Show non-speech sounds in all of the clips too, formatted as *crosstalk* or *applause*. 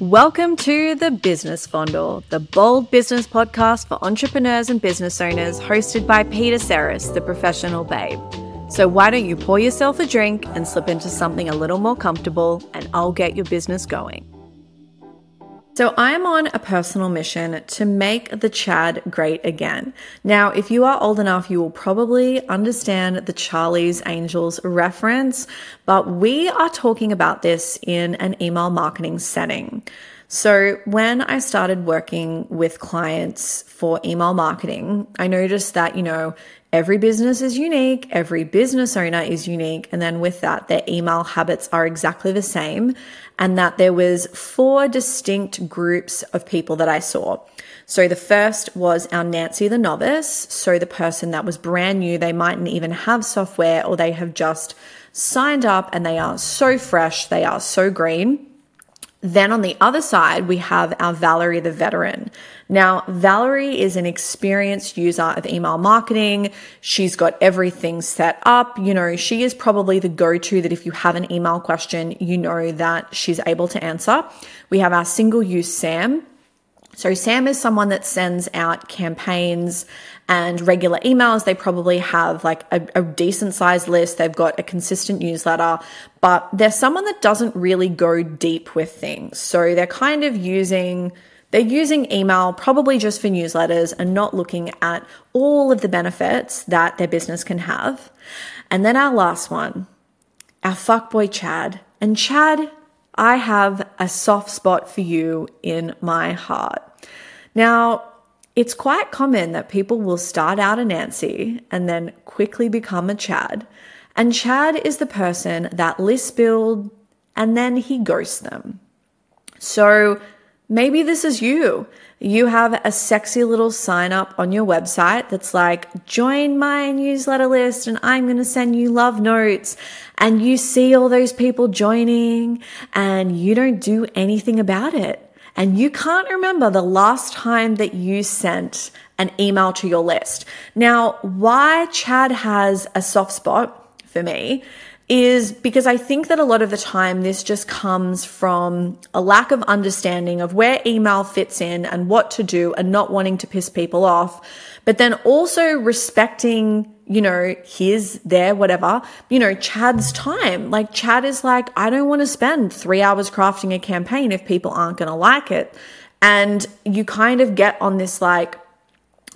Welcome to the Business Fondle, the bold business podcast for entrepreneurs and business owners, hosted by Peta Serras, the professional babe. So, why don't you pour yourself a drink and slip into something a little more comfortable, and I'll get your business going. So, I'm on a personal mission to make the Chad great again. Now, if you are old enough, you will probably understand the Charlie's Angels reference, but we are talking about this in an email marketing setting. So, when I started working with clients for email marketing, I noticed that, you know, every business is unique, every business owner is unique, and then with that, their email habits are exactly the same and that there was four distinct groups of people that I saw. So the first was our Nancy the novice, so the person that was brand new, they mightn't even have software or they have just signed up and they are so fresh, they are so green. Then on the other side, we have our Valerie the veteran. Now, Valerie is an experienced user of email marketing. She's got everything set up. You know, she is probably the go to that if you have an email question, you know that she's able to answer. We have our single use Sam. So, Sam is someone that sends out campaigns and regular emails. They probably have like a, a decent sized list. They've got a consistent newsletter, but they're someone that doesn't really go deep with things. So they're kind of using they're using email probably just for newsletters and not looking at all of the benefits that their business can have. And then our last one, our fuckboy Chad. And Chad, I have a soft spot for you in my heart. Now, it's quite common that people will start out a Nancy and then quickly become a Chad. And Chad is the person that lists build and then he ghosts them. So maybe this is you. You have a sexy little sign up on your website that's like, join my newsletter list and I'm going to send you love notes. And you see all those people joining and you don't do anything about it and you can't remember the last time that you sent an email to your list. Now, why Chad has a soft spot for me is because I think that a lot of the time this just comes from a lack of understanding of where email fits in and what to do and not wanting to piss people off, but then also respecting, you know, his, their, whatever, you know, Chad's time. Like Chad is like, I don't want to spend three hours crafting a campaign if people aren't going to like it. And you kind of get on this like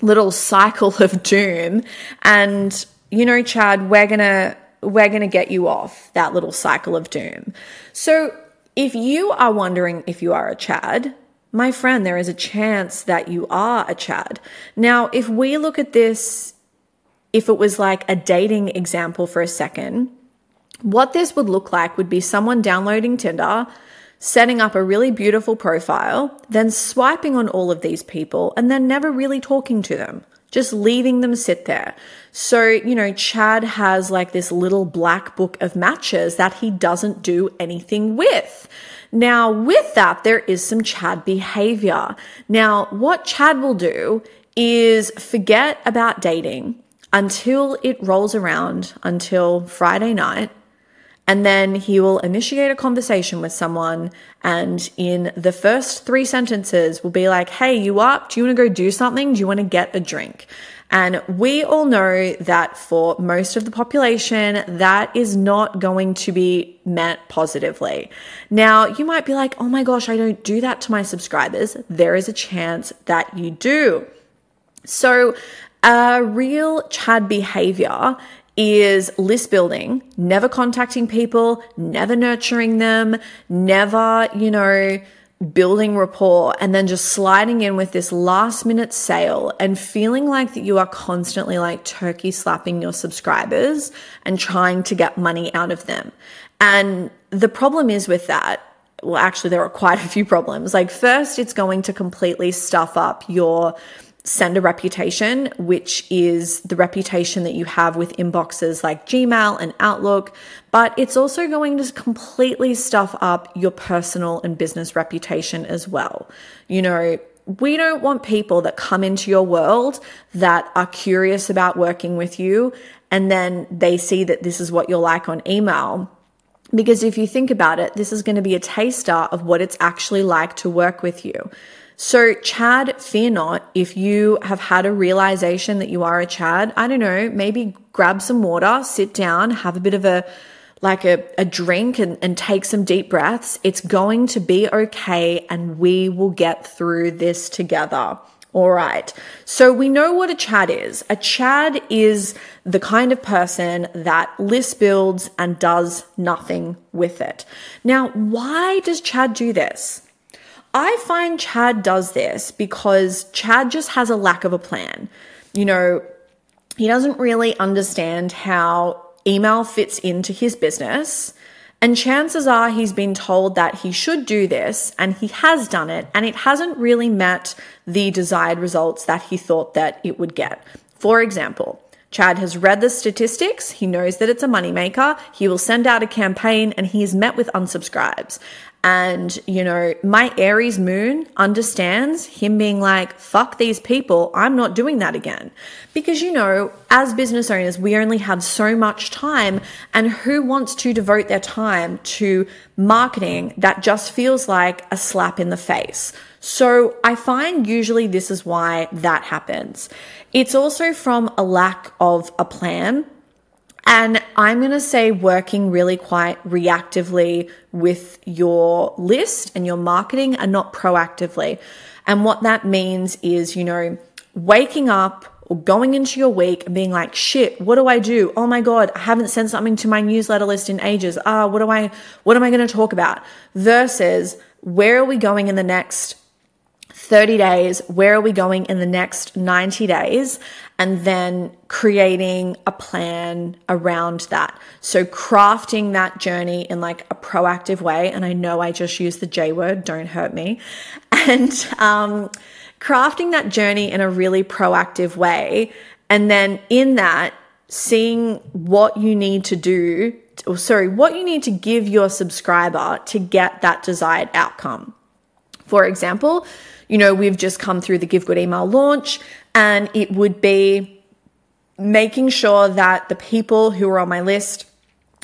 little cycle of doom and, you know, Chad, we're going to, we're going to get you off that little cycle of doom. So if you are wondering if you are a Chad, my friend, there is a chance that you are a Chad. Now, if we look at this, if it was like a dating example for a second, what this would look like would be someone downloading Tinder, setting up a really beautiful profile, then swiping on all of these people, and then never really talking to them just leaving them sit there. So, you know, Chad has like this little black book of matches that he doesn't do anything with. Now, with that, there is some Chad behavior. Now, what Chad will do is forget about dating until it rolls around until Friday night and then he will initiate a conversation with someone. And in the first three sentences, will be like, Hey, you up? Do you want to go do something? Do you want to get a drink? And we all know that for most of the population, that is not going to be met positively. Now, you might be like, Oh my gosh, I don't do that to my subscribers. There is a chance that you do. So, a real Chad behavior is list building, never contacting people, never nurturing them, never, you know, building rapport and then just sliding in with this last minute sale and feeling like that you are constantly like turkey slapping your subscribers and trying to get money out of them. And the problem is with that, well, actually, there are quite a few problems. Like, first, it's going to completely stuff up your sender reputation, which is the reputation that you have with inboxes like Gmail and Outlook, but it's also going to completely stuff up your personal and business reputation as well. You know, we don't want people that come into your world that are curious about working with you and then they see that this is what you're like on email Because if you think about it, this is going to be a taster of what it's actually like to work with you. So, Chad, fear not. If you have had a realization that you are a Chad, I don't know, maybe grab some water, sit down, have a bit of a like a, a drink and, and take some deep breaths. It's going to be okay and we will get through this together. All right. So we know what a Chad is. A Chad is the kind of person that list builds and does nothing with it. Now, why does Chad do this? I find Chad does this because Chad just has a lack of a plan. You know, he doesn't really understand how email fits into his business. And chances are he's been told that he should do this and he has done it and it hasn't really met the desired results that he thought that it would get. For example, Chad has read the statistics. He knows that it's a moneymaker. He will send out a campaign and he is met with unsubscribes. And, you know, my Aries moon understands him being like, fuck these people. I'm not doing that again. Because, you know, as business owners, we only have so much time. And who wants to devote their time to marketing that just feels like a slap in the face? So I find usually this is why that happens. It's also from a lack of a plan and I'm going to say working really quite reactively with your list and your marketing and not proactively. And what that means is, you know, waking up or going into your week and being like, shit, what do I do? Oh my God, I haven't sent something to my newsletter list in ages. Ah, what do I, what am I going to talk about? Versus where are we going in the next 30 days, where are we going in the next 90 days, and then creating a plan around that. So, crafting that journey in like a proactive way. And I know I just used the J word, don't hurt me. *laughs* And um, crafting that journey in a really proactive way. And then in that, seeing what you need to do, or sorry, what you need to give your subscriber to get that desired outcome. For example, you know, we've just come through the Give Good email launch, and it would be making sure that the people who are on my list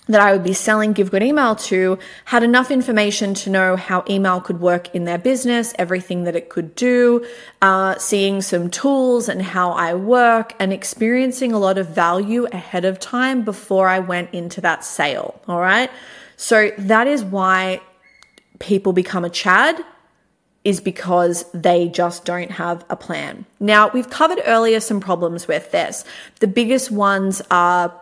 that I would be selling Give Good Email to had enough information to know how email could work in their business, everything that it could do, uh, seeing some tools and how I work, and experiencing a lot of value ahead of time before I went into that sale. All right. So that is why people become a Chad is because they just don't have a plan. Now, we've covered earlier some problems with this. The biggest ones are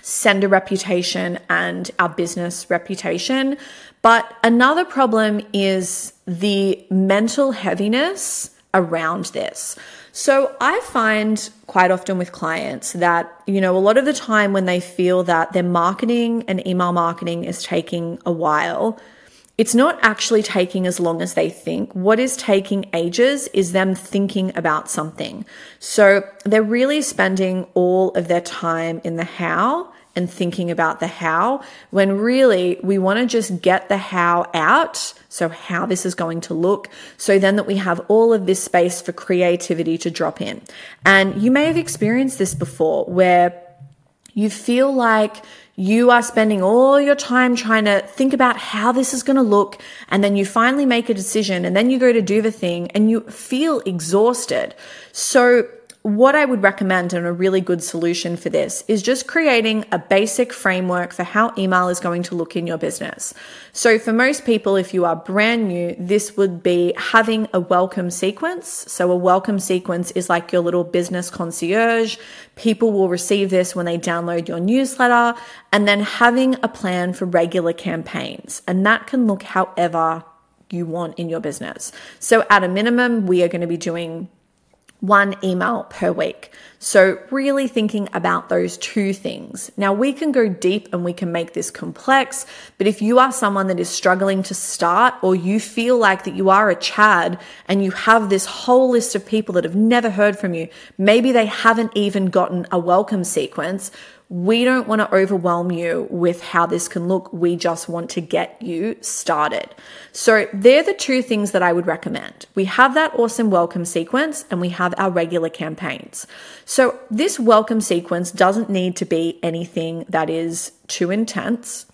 sender reputation and our business reputation. But another problem is the mental heaviness around this. So I find quite often with clients that, you know, a lot of the time when they feel that their marketing and email marketing is taking a while, it's not actually taking as long as they think. What is taking ages is them thinking about something. So they're really spending all of their time in the how and thinking about the how when really we want to just get the how out. So, how this is going to look. So then that we have all of this space for creativity to drop in. And you may have experienced this before where you feel like you are spending all your time trying to think about how this is going to look. And then you finally make a decision and then you go to do the thing and you feel exhausted. So what I would recommend and a really good solution for this is just creating a basic framework for how email is going to look in your business. So for most people, if you are brand new, this would be having a welcome sequence. So a welcome sequence is like your little business concierge. People will receive this when they download your newsletter and then having a plan for regular campaigns. And that can look however you want in your business. So at a minimum, we are going to be doing one email per week. So, really thinking about those two things. Now, we can go deep and we can make this complex, but if you are someone that is struggling to start or you feel like that you are a Chad and you have this whole list of people that have never heard from you, maybe they haven't even gotten a welcome sequence, we don't want to overwhelm you with how this can look. We just want to get you started. So they're the two things that I would recommend. We have that awesome welcome sequence and we have our regular campaigns. So this welcome sequence doesn't need to be anything that is too intense.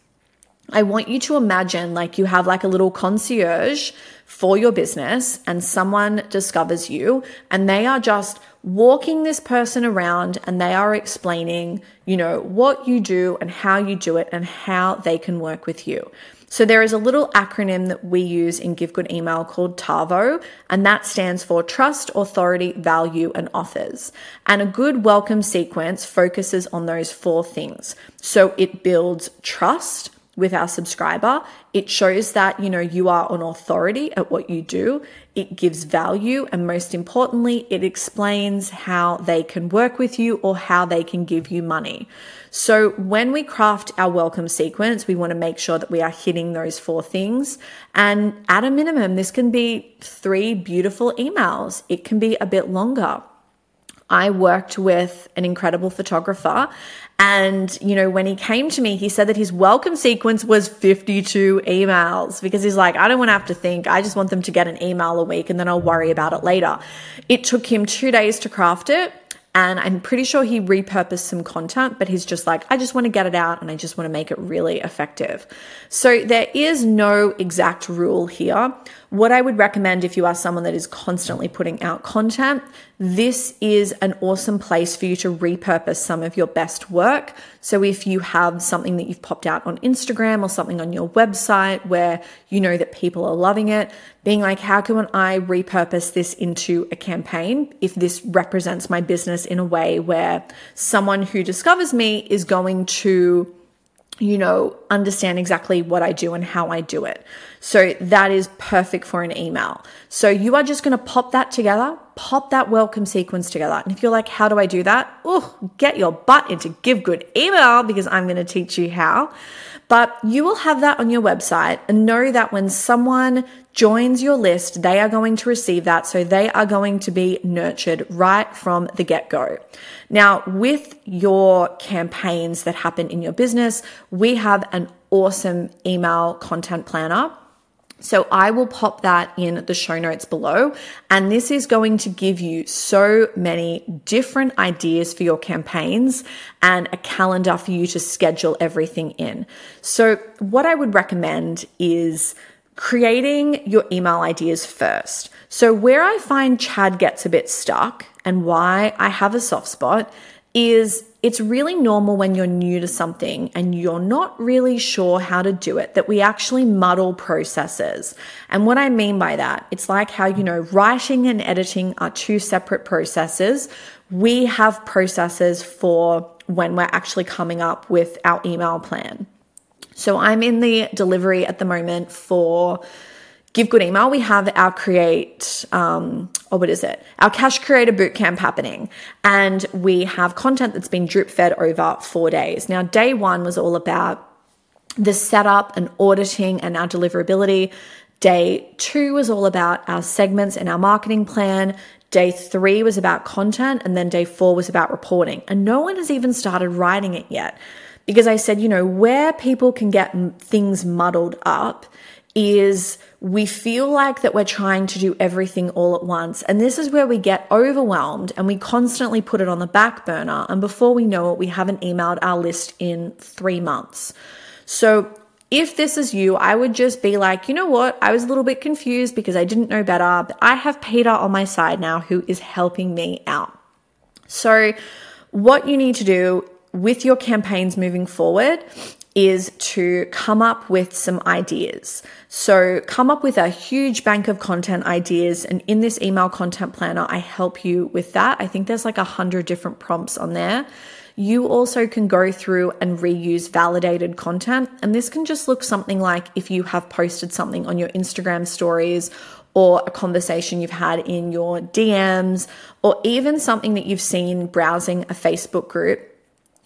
I want you to imagine like you have like a little concierge for your business and someone discovers you and they are just walking this person around and they are explaining, you know, what you do and how you do it and how they can work with you. So there is a little acronym that we use in Give Good Email called TAVO, and that stands for Trust, Authority, Value, and Offers. And a good welcome sequence focuses on those four things. So it builds trust, with our subscriber. It shows that, you know, you are an authority at what you do. It gives value. And most importantly, it explains how they can work with you or how they can give you money. So when we craft our welcome sequence, we want to make sure that we are hitting those four things. And at a minimum, this can be three beautiful emails. It can be a bit longer. I worked with an incredible photographer. And, you know, when he came to me, he said that his welcome sequence was 52 emails because he's like, I don't want to have to think. I just want them to get an email a week and then I'll worry about it later. It took him two days to craft it. And I'm pretty sure he repurposed some content, but he's just like, I just want to get it out and I just want to make it really effective. So there is no exact rule here. What I would recommend if you are someone that is constantly putting out content, this is an awesome place for you to repurpose some of your best work. So if you have something that you've popped out on Instagram or something on your website where you know that people are loving it, being like, how can I repurpose this into a campaign if this represents my business in a way where someone who discovers me is going to you know, understand exactly what I do and how I do it. So that is perfect for an email. So you are just going to pop that together, pop that welcome sequence together. And if you're like, how do I do that? Oh, get your butt into Give Good Email because I'm going to teach you how. But you will have that on your website and know that when someone joins your list, they are going to receive that. So they are going to be nurtured right from the get go. Now, with your campaigns that happen in your business, we have an awesome email content planner. So I will pop that in the show notes below. And this is going to give you so many different ideas for your campaigns and a calendar for you to schedule everything in. So what I would recommend is creating your email ideas first. So, where I find Chad gets a bit stuck and why I have a soft spot is it's really normal when you're new to something and you're not really sure how to do it that we actually muddle processes. And what I mean by that, it's like how, you know, writing and editing are two separate processes. We have processes for when we're actually coming up with our email plan. So I'm in the delivery at the moment for Give Good Email. We have our create, um, or what is it? Our cash creator bootcamp happening. And we have content that's been drip fed over four days. Now, day one was all about the setup and auditing and our deliverability. Day two was all about our segments and our marketing plan. Day three was about content. And then day four was about reporting. And no one has even started writing it yet because I said, you know, where people can get things muddled up is we feel like that we're trying to do everything all at once. And this is where we get overwhelmed and we constantly put it on the back burner. And before we know it, we haven't emailed our list in three months. So if this is you, I would just be like, you know what? I was a little bit confused because I didn't know better, but I have Peta on my side now who is helping me out. So, what you need to do with your campaigns moving forward is to come up with some ideas. So come up with a huge bank of content ideas. And in this email content planner, I help you with that. I think there's like a hundred different prompts on there. You also can go through and reuse validated content. And this can just look something like if you have posted something on your Instagram stories or a conversation you've had in your DMs, or even something that you've seen browsing a Facebook group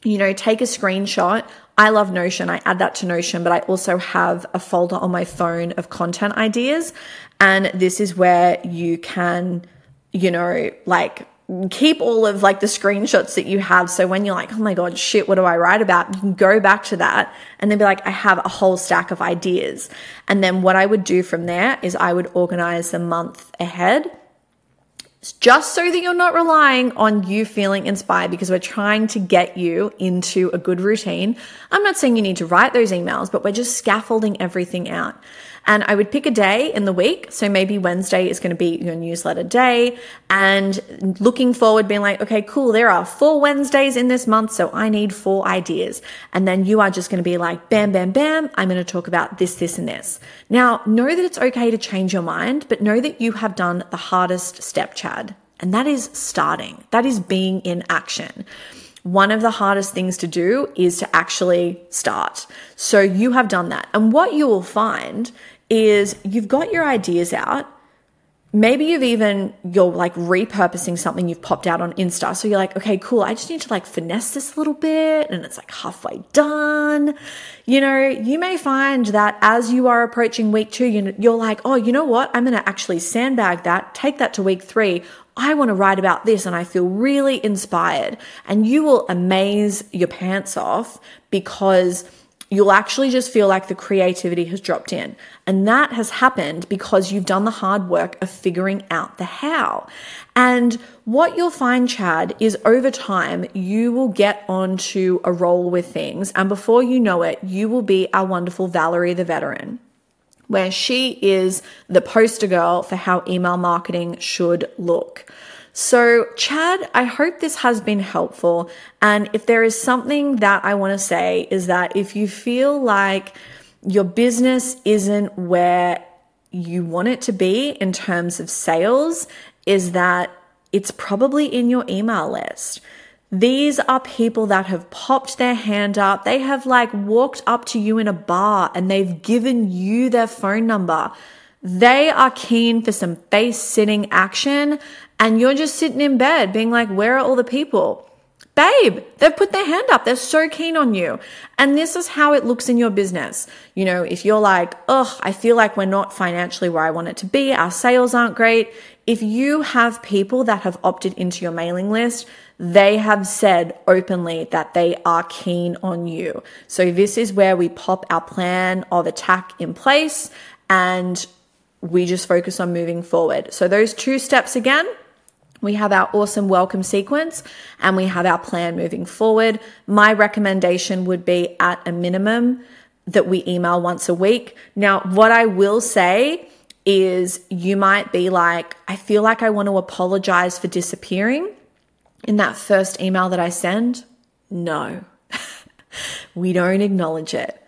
you know, take a screenshot. I love Notion. I add that to Notion, but I also have a folder on my phone of content ideas. And this is where you can, you know, like keep all of like the screenshots that you have. So when you're like, oh my God, shit, what do I write about? You can go back to that and then be like, I have a whole stack of ideas. And then what I would do from there is I would organize the month ahead just so that you're not relying on you feeling inspired because we're trying to get you into a good routine. I'm not saying you need to write those emails, but we're just scaffolding everything out. And I would pick a day in the week. So maybe Wednesday is going to be your newsletter day. And looking forward, being like, okay, cool, there are four Wednesdays in this month. So I need four ideas. And then you are just going to be like, bam, bam, bam. I'm going to talk about this, this, and this. Now, know that it's okay to change your mind, but know that you have done the hardest step, Chad. And that is starting. That is being in action one of the hardest things to do is to actually start. So you have done that. And what you will find is you've got your ideas out. Maybe you've even, you're like repurposing something you've popped out on Insta. So you're like, okay, cool. I just need to like finesse this a little bit and it's like halfway done. You know, you may find that as you are approaching week two, you're like, oh, you know what? I'm going to actually sandbag that, take that to week three. I want to write about this and I feel really inspired. And you will amaze your pants off because you'll actually just feel like the creativity has dropped in. And that has happened because you've done the hard work of figuring out the how. And what you'll find, Chad, is over time, you will get onto a roll with things. And before you know it, you will be our wonderful Valerie the veteran where she is the poster girl for how email marketing should look. So, Chad, I hope this has been helpful. And if there is something that I want to say, is that if you feel like your business isn't where you want it to be in terms of sales, is that it's probably in your email list. These are people that have popped their hand up. They have like walked up to you in a bar and they've given you their phone number. They are keen for some face sitting action and you're just sitting in bed being like, where are all the people? Babe, they've put their hand up. They're so keen on you. And this is how it looks in your business. You know, if you're like, oh, I feel like we're not financially where I want it to be, our sales aren't great. If you have people that have opted into your mailing list, they have said openly that they are keen on you. So this is where we pop our plan of attack in place and we just focus on moving forward. So those two steps again, we have our awesome welcome sequence and we have our plan moving forward. My recommendation would be at a minimum that we email once a week. Now, what I will say is you might be like, I feel like I want to apologize for disappearing in that first email that I send. No, *laughs* we don't acknowledge it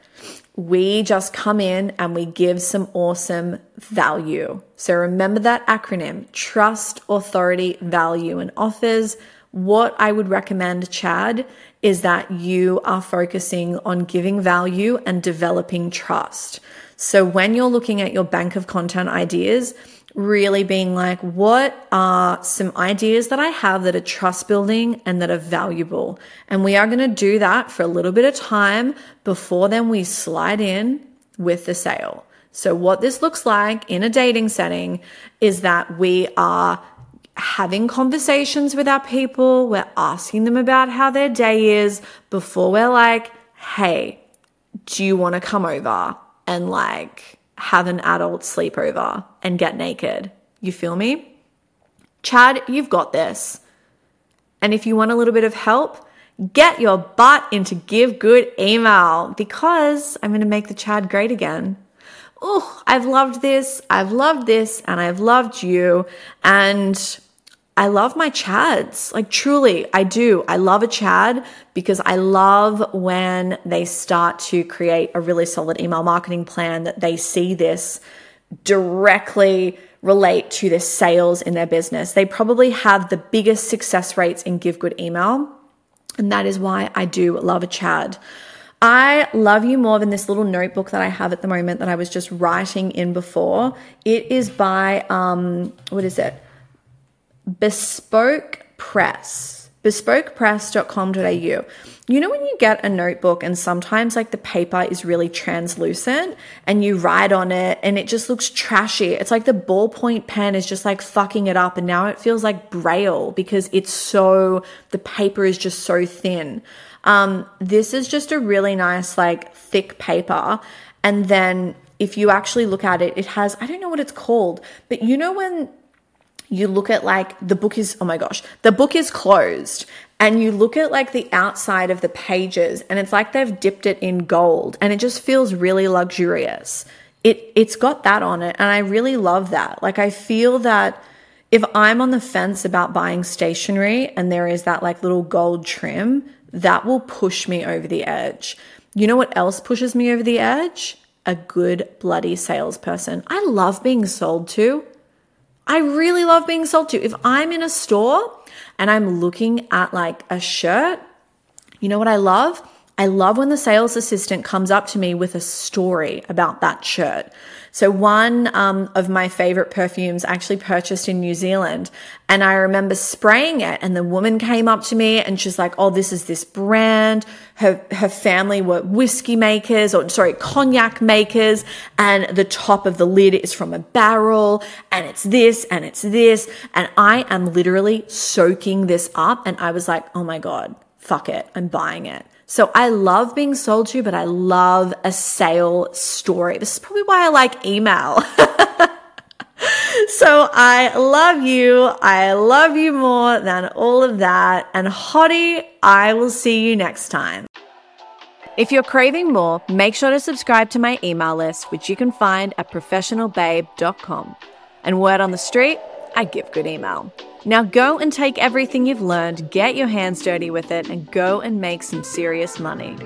we just come in and we give some awesome value. So remember that acronym trust, authority, value, and offers. What I would recommend, Chad, is that you are focusing on giving value and developing trust. So when you're looking at your bank of content ideas, really being like, what are some ideas that I have that are trust building and that are valuable? And we are going to do that for a little bit of time before then we slide in with the sale. So, what this looks like in a dating setting is that we are having conversations with our people, we're asking them about how their day is before we're like, hey, do you want to come over and like, have an adult sleepover and get naked. You feel me? Chad, you've got this. And if you want a little bit of help, get your butt into Give Good email because I'm going to make the Chad great again. Oh, I've loved this. I've loved this and I've loved you. And I love my chads. Like truly, I do. I love a chad because I love when they start to create a really solid email marketing plan that they see this directly relate to their sales in their business. They probably have the biggest success rates in Give Good email. And that is why I do love a chad. I love you more than this little notebook that I have at the moment that I was just writing in before. It is by, um, what is it? Bespoke Press, bespokepress.com.au. You know, when you get a notebook and sometimes like the paper is really translucent and you write on it and it just looks trashy. It's like the ballpoint pen is just like fucking it up and now it feels like braille because it's so, the paper is just so thin. Um, this is just a really nice, like thick paper. And then if you actually look at it, it has, I don't know what it's called, but you know when you look at like the book is, oh my gosh, the book is closed and you look at like the outside of the pages and it's like they've dipped it in gold and it just feels really luxurious. It it's got that on it and I really love that. Like I feel that if I'm on the fence about buying stationery and there is that like little gold trim, that will push me over the edge. You know what else pushes me over the edge? A good bloody salesperson. I love being sold to. I really love being sold to. If I'm in a store and I'm looking at like a shirt, you know what I love? I love when the sales assistant comes up to me with a story about that shirt. So one um, of my favorite perfumes actually purchased in New Zealand, and I remember spraying it, and the woman came up to me and she's like, "Oh, this is this brand." Her her family were whiskey makers, or sorry, cognac makers, and the top of the lid is from a barrel, and it's this and it's this, and I am literally soaking this up, and I was like, "Oh my god." Fuck it, I'm buying it. So I love being sold to, but I love a sale story. This is probably why I like email. *laughs* so I love you. I love you more than all of that. And Hottie, I will see you next time. If you're craving more, make sure to subscribe to my email list, which you can find at professionalbabe.com. And word on the street, I give good email. Now go and take everything you've learned, get your hands dirty with it, and go and make some serious money.